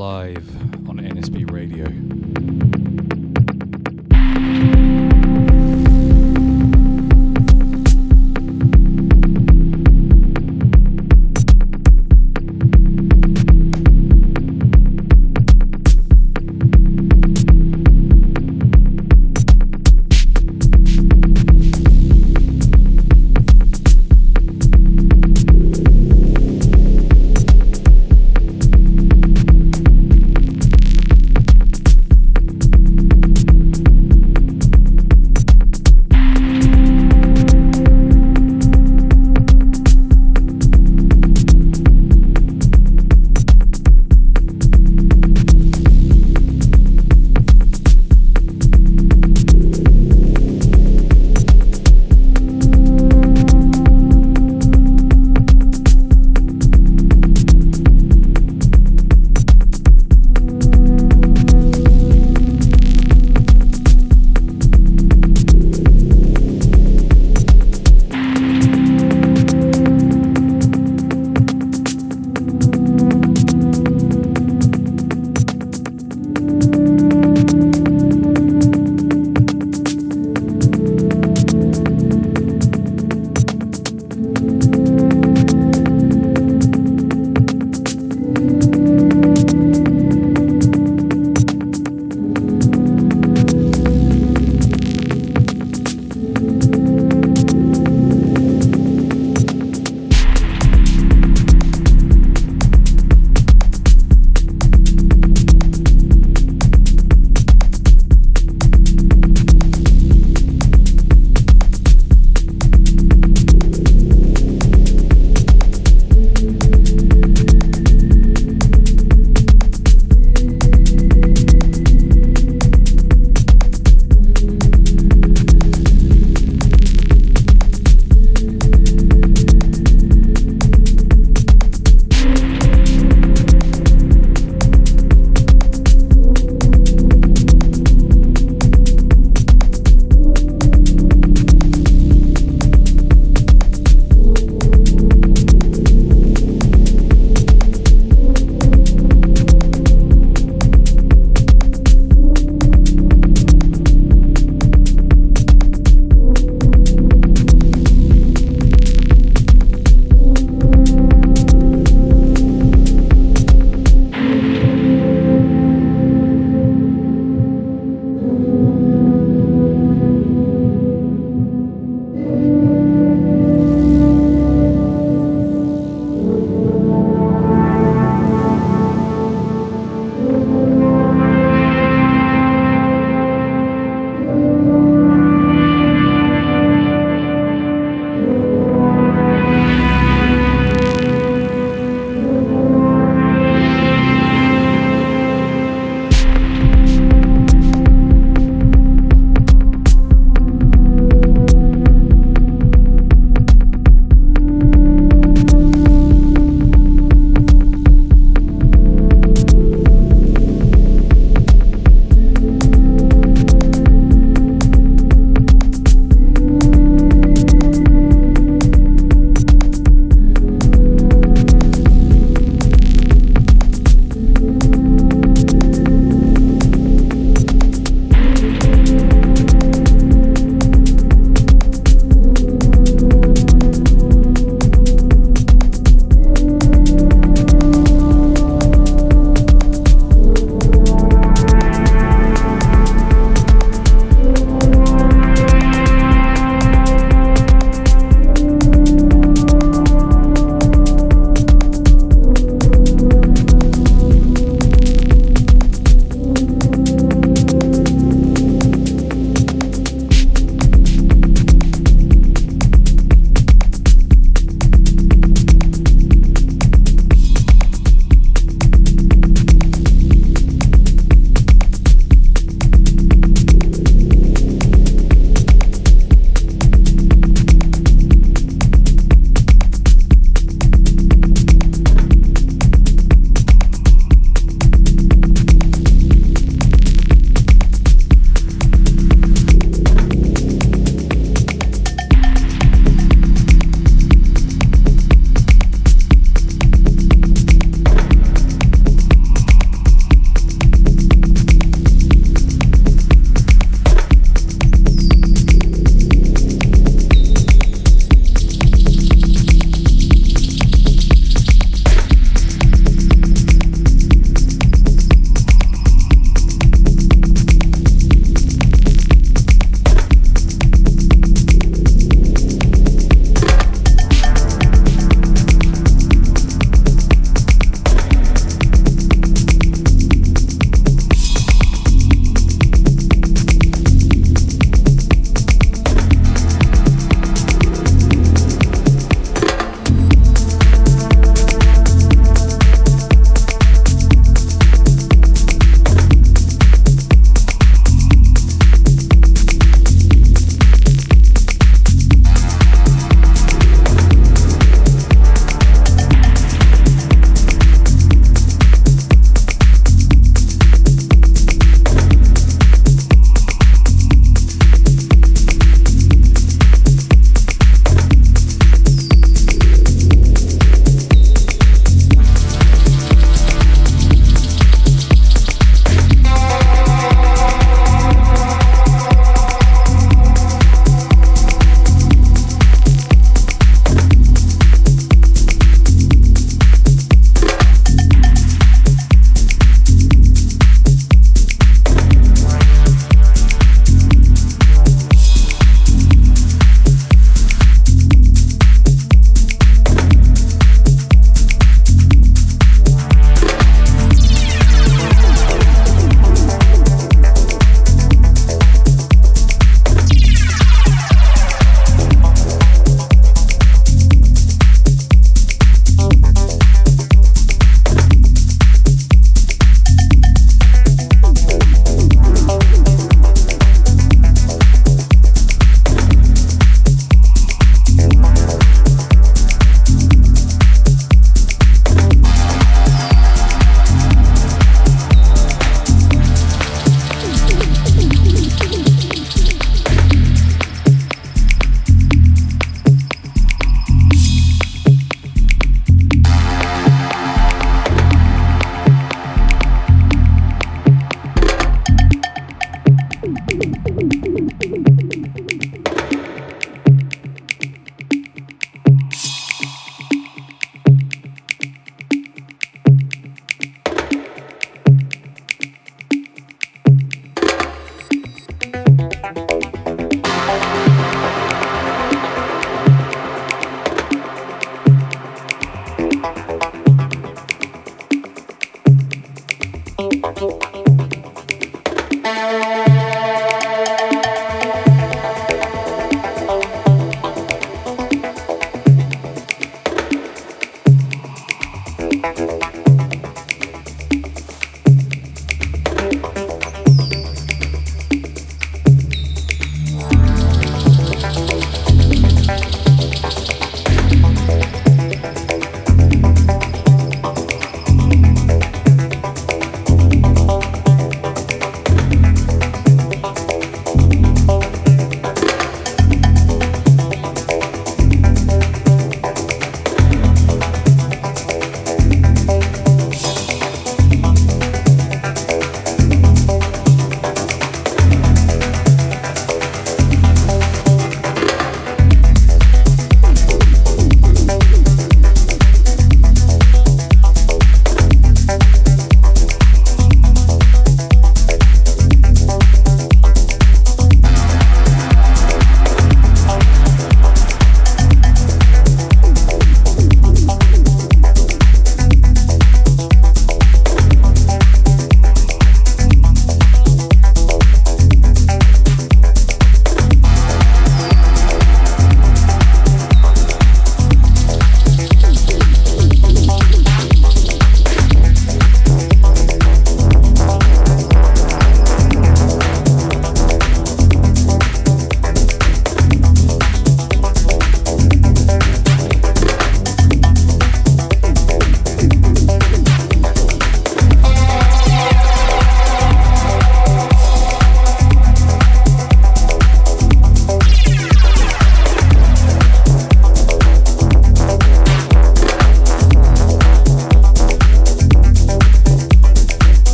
alive.